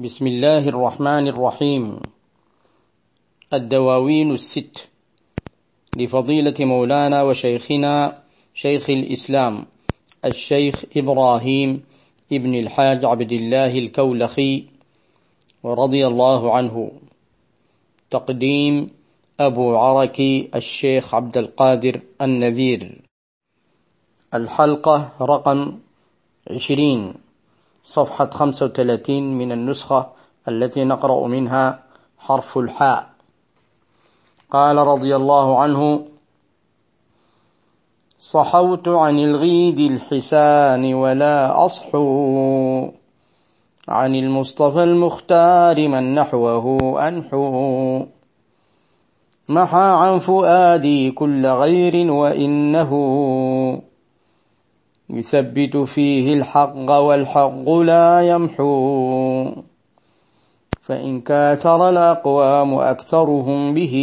بسم الله الرحمن الرحيم. الدواوين الست. لفضيلة مولانا وشيخنا شيخ الإسلام الشيخ إبراهيم ابن الحاج عبد الله الكولخي ورضي الله عنه. تقديم أبو عركي الشيخ عبد القادر النذير. الحلقة رقم عشرين. صفحة 35 من النسخة التي نقرأ منها حرف الحاء. قال رضي الله عنه صحوت عن الغيد الحسان ولا أصحو عن المصطفى المختار من نحوه أنحو. محى عن فؤادي كل غير وإنه يثبت فيه الحق والحق لا يمحو. فإن كاثر الأقوام أكثرهم به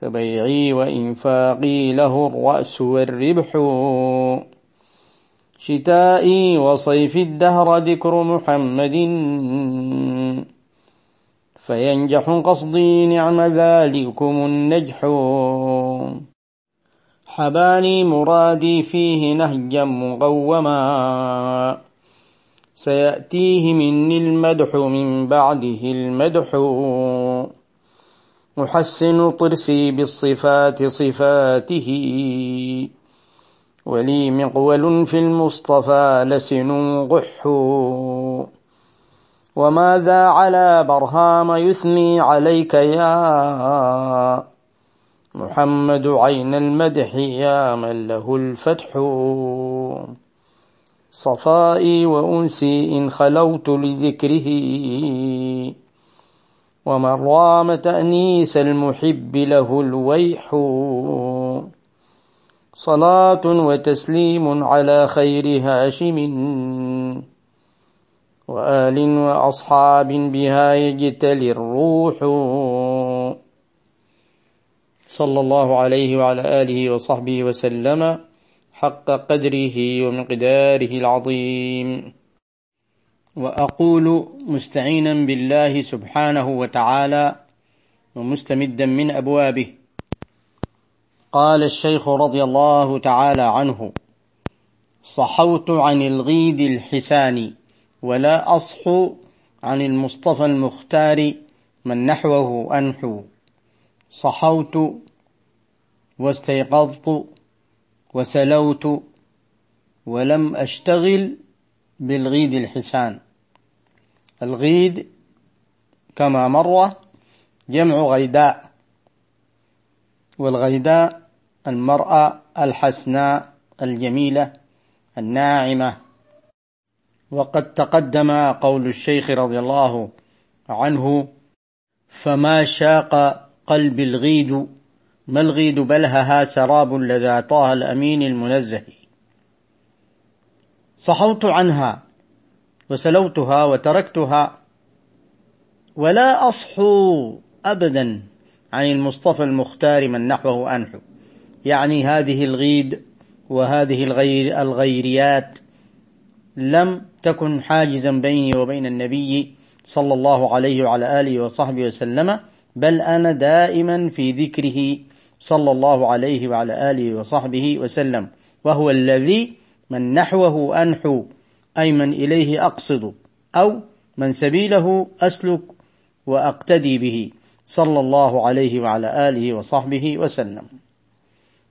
فبيعي وإنفاقي له الرأس والربح. شتائي وصيف الدهر ذكر محمد. فينجح قصدي نعم ذلكم النجح. حباني مرادي فيه نهجا مقوما. سيأتيه مني المدح من بعده المدح. محسن طرسي بالصفات صفاته. ولي مقول في المصطفى لسن قح وماذا على برهام يثني عليك يا محمد عين المدح يا من له الفتح. صفائي وأنسي إن خلوت لذكره. ومن رام تأنيس المحب له الويح. صلاة وتسليم على خير هاشم. وآل وأصحاب بها يجتلي الروح. صلى الله عليه وعلى آله وصحبه وسلم حق قدره ومقداره العظيم. وأقول مستعينا بالله سبحانه وتعالى ومستمدا من أبوابه. قال الشيخ رضي الله تعالى عنه صحوت عن الغيد الحسان ولا أصح عن المصطفى المختار من نحوه أنحو. صحوت واستيقظت وسلوت ولم أشتغل بالغيد الحسان. الغيد كما مر جمع غيداء والغيداء المرأة الحسناء الجميلة الناعمة. وقد تقدم قول الشيخ رضي الله عنه فما شاق قلب الغيد ما الغيد؟ بلهها سراب لدى طه الأمين المنزه. صحوت عنها وسلوتها وتركتها ولا أصحو أبدا عن المصطفى المختار من نحوه أنحو. يعني هذه الغيد وهذه الغير الغيريات لم تكن حاجزا بيني وبين النبي صلى الله عليه وعلى آله وصحبه وسلم بل أنا دائما في ذكره صلى الله عليه وعلى آله وصحبه وسلم وهو الذي من نحوه أنحو أي من إليه أقصد أو من سبيله أسلك وأقتدي به صلى الله عليه وعلى آله وصحبه وسلم.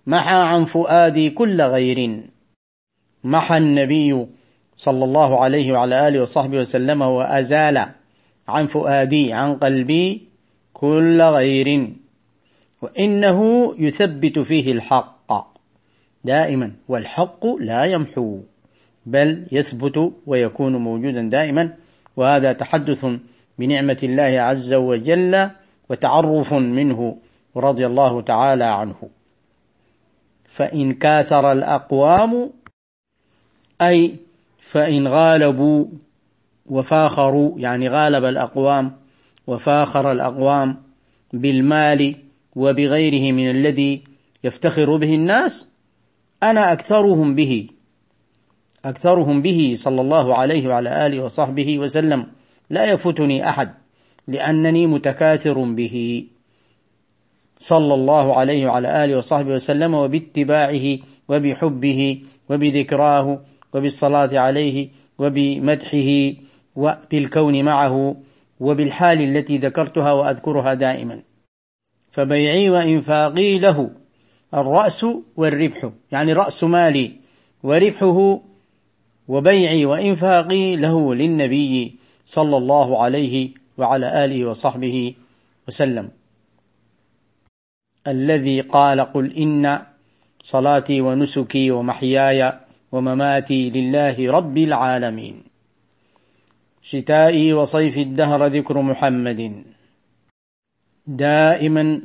محى عن فؤادي كل غير. محى النبي صلى الله عليه وعلى آله وصحبه وسلم وأزال عن فؤادي عن قلبي كل غير. وإنه يثبت فيه الحق دائما والحق لا يمحو بل يثبت ويكون موجودا دائما. وهذا تحدث بنعمة الله عز وجل وتعرف منه رضي الله تعالى عنه. فإن كاثر الأقوام أي فإن غالبوا وفاخروا يعني غالب الأقوام وفاخر الأقوام بالمال وبغيره من الذي يفتخر به الناس أنا أكثرهم به أكثرهم به صلى الله عليه وعلى آله وصحبه وسلم. لا يفوتني أحد لأنني متكاثر به. صلى الله عليه وعلى آله وصحبه وسلم وباتباعه وبحبه وبذكراه وبالصلاة عليه وبمدحه وبالكون معه. وبالحال التي ذكرتها وأذكرها دائما. فبيعي وإنفاقي له الرأس والربح يعني رأس مالي وربحه وبيعي وإنفاقي له للنبي صلى الله عليه وعلى آله وصحبه وسلم. الذي قال قل إن صلاتي ونسكي ومحياي ومماتي لله رب العالمين. شتائي وصيف الدهر ذكر محمد. دائما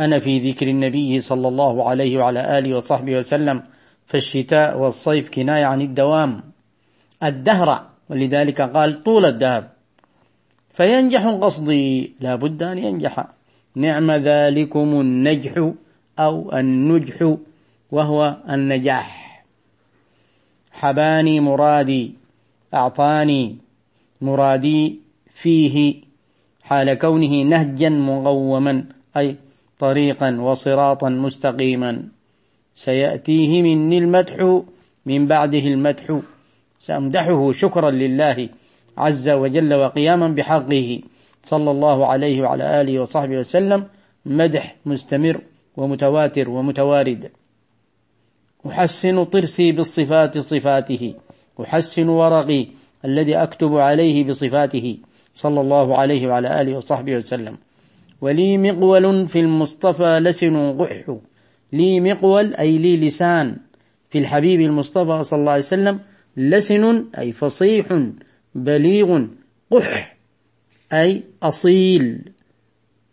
أنا في ذكر النبي صلى الله عليه وعلى آله وصحبه وسلم فالشتاء والصيف كناية عن الدوام. الدهر ولذلك قال طول الدهر. فينجح قصدي لا بد أن ينجح. نعم ذلكم النجح أو النجح وهو النجاح. حباني مرادي أعطاني مرادي فيه حال كونه نهجا مقوما أي طريقا وصراطا مستقيما. سيأتيه مني المدح من بعده المدح. سأمدحه شكرا لله عز وجل وقياما بحقه. صلى الله عليه وعلى آله وصحبه وسلم. مدح مستمر ومتواتر ومتوارد. أحسن طرسي بالصفات صفاته. أحسن ورقي. الذي أكتب عليه بصفاته صلى الله عليه وعلى آله وصحبه وسلم. ولي مقول في المصطفى لسن قح لي مقول أي لي لسان في الحبيب المصطفى صلى الله عليه وسلم لسن أي فصيح بليغ قح أي أصيل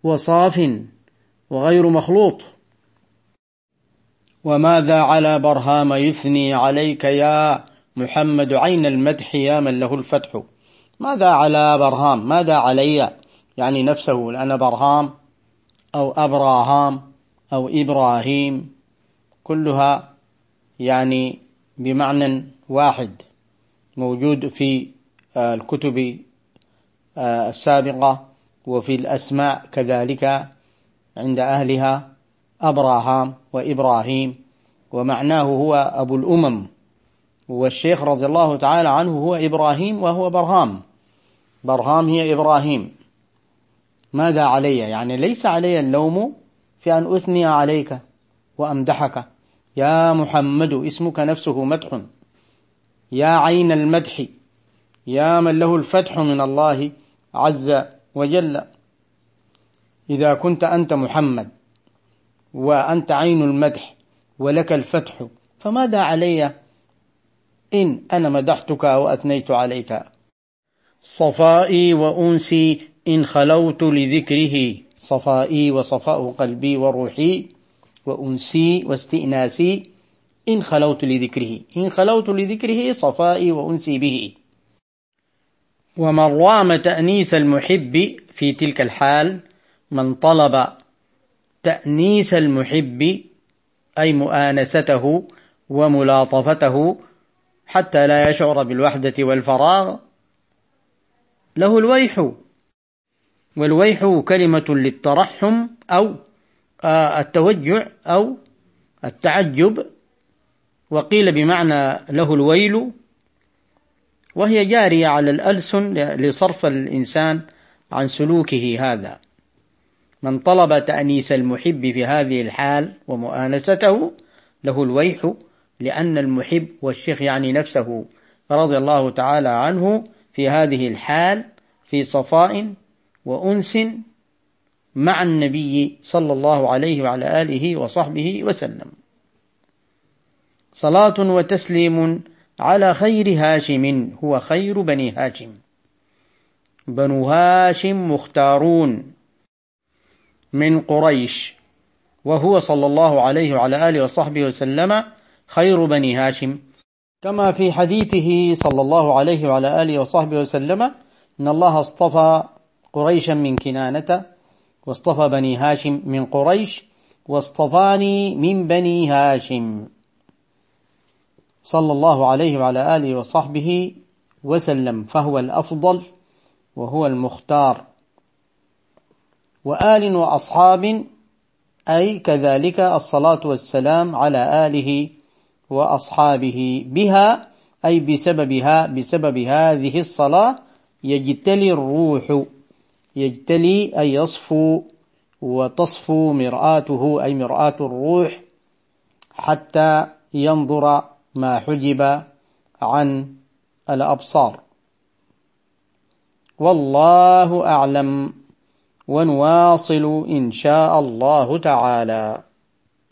وصاف وغير مخلوط. وماذا على برهام يثني عليك يا محمد عين المدح يا من له الفتح. ماذا على برهام؟ ماذا علي؟ يعني نفسه أنا برهام أو أبراهام أو إبراهيم كلها يعني بمعنى واحد موجود في الكتب السابقة وفي الأسماء كذلك عند أهلها أبراهام وإبراهيم ومعناه هو أبو الأمم. والشيخ رضي الله تعالى عنه هو إبراهيم وهو برهام. برهام هي إبراهيم. ماذا علي؟ يعني ليس علي اللوم في أن أثني عليك وأمدحك. يا محمد اسمك نفسه مدح. يا عين المدح. يا من له الفتح من الله عز وجل. إذا كنت أنت محمد وأنت عين المدح ولك الفتح فماذا علي إن أنا مدحتك أو أثنيت عليك. صفائي وأنسي إن خلوت لذكره. صفائي وصفاء قلبي وروحي وأنسي واستئناسي إن خلوت لذكره. إن خلوت لذكره صفائي وأنسي به. ومن رام تأنيس المحب في تلك الحال من طلب تأنيس المحب أي مؤانسته وملاطفته حتى لا يشعر بالوحدة والفراغ. له الويح. والويح كلمة للترحم أو آه، التوجع أو التعجب. وقيل بمعنى له الويل. وهي جارية على الألسن لصرف الإنسان عن سلوكه هذا. من طلب تأنيس المحب في هذه الحال ومؤانسته له الويح. لأن المحب والشيخ يعني نفسه رضي الله تعالى عنه في هذه الحال في صفاء وأنس مع النبي صلى الله عليه وعلى آله وصحبه وسلم. صلاة وتسليم على خير هاشم هو خير بني هاشم. بنو هاشم مختارون من قريش وهو صلى الله عليه وعلى آله وصحبه وسلم خير بني هاشم. كما في حديثه صلى الله عليه وعلى آله وصحبه وسلم إن الله اصطفى قريشا من كنانة واصطفى بني هاشم من قريش واصطفاني من بني هاشم. صلى الله عليه وعلى آله وصحبه وسلم فهو الأفضل وهو المختار. وآل وأصحاب أي كذلك الصلاة والسلام على آله وأصحابه بها أي بسببها بسبب هذه الصلاة يجتلي الروح يجتلي أي يصفو وتصفو مرآته أي مرآة الروح حتى ينظر ما حجب عن الأبصار. والله أعلم ونواصل إن شاء الله تعالى.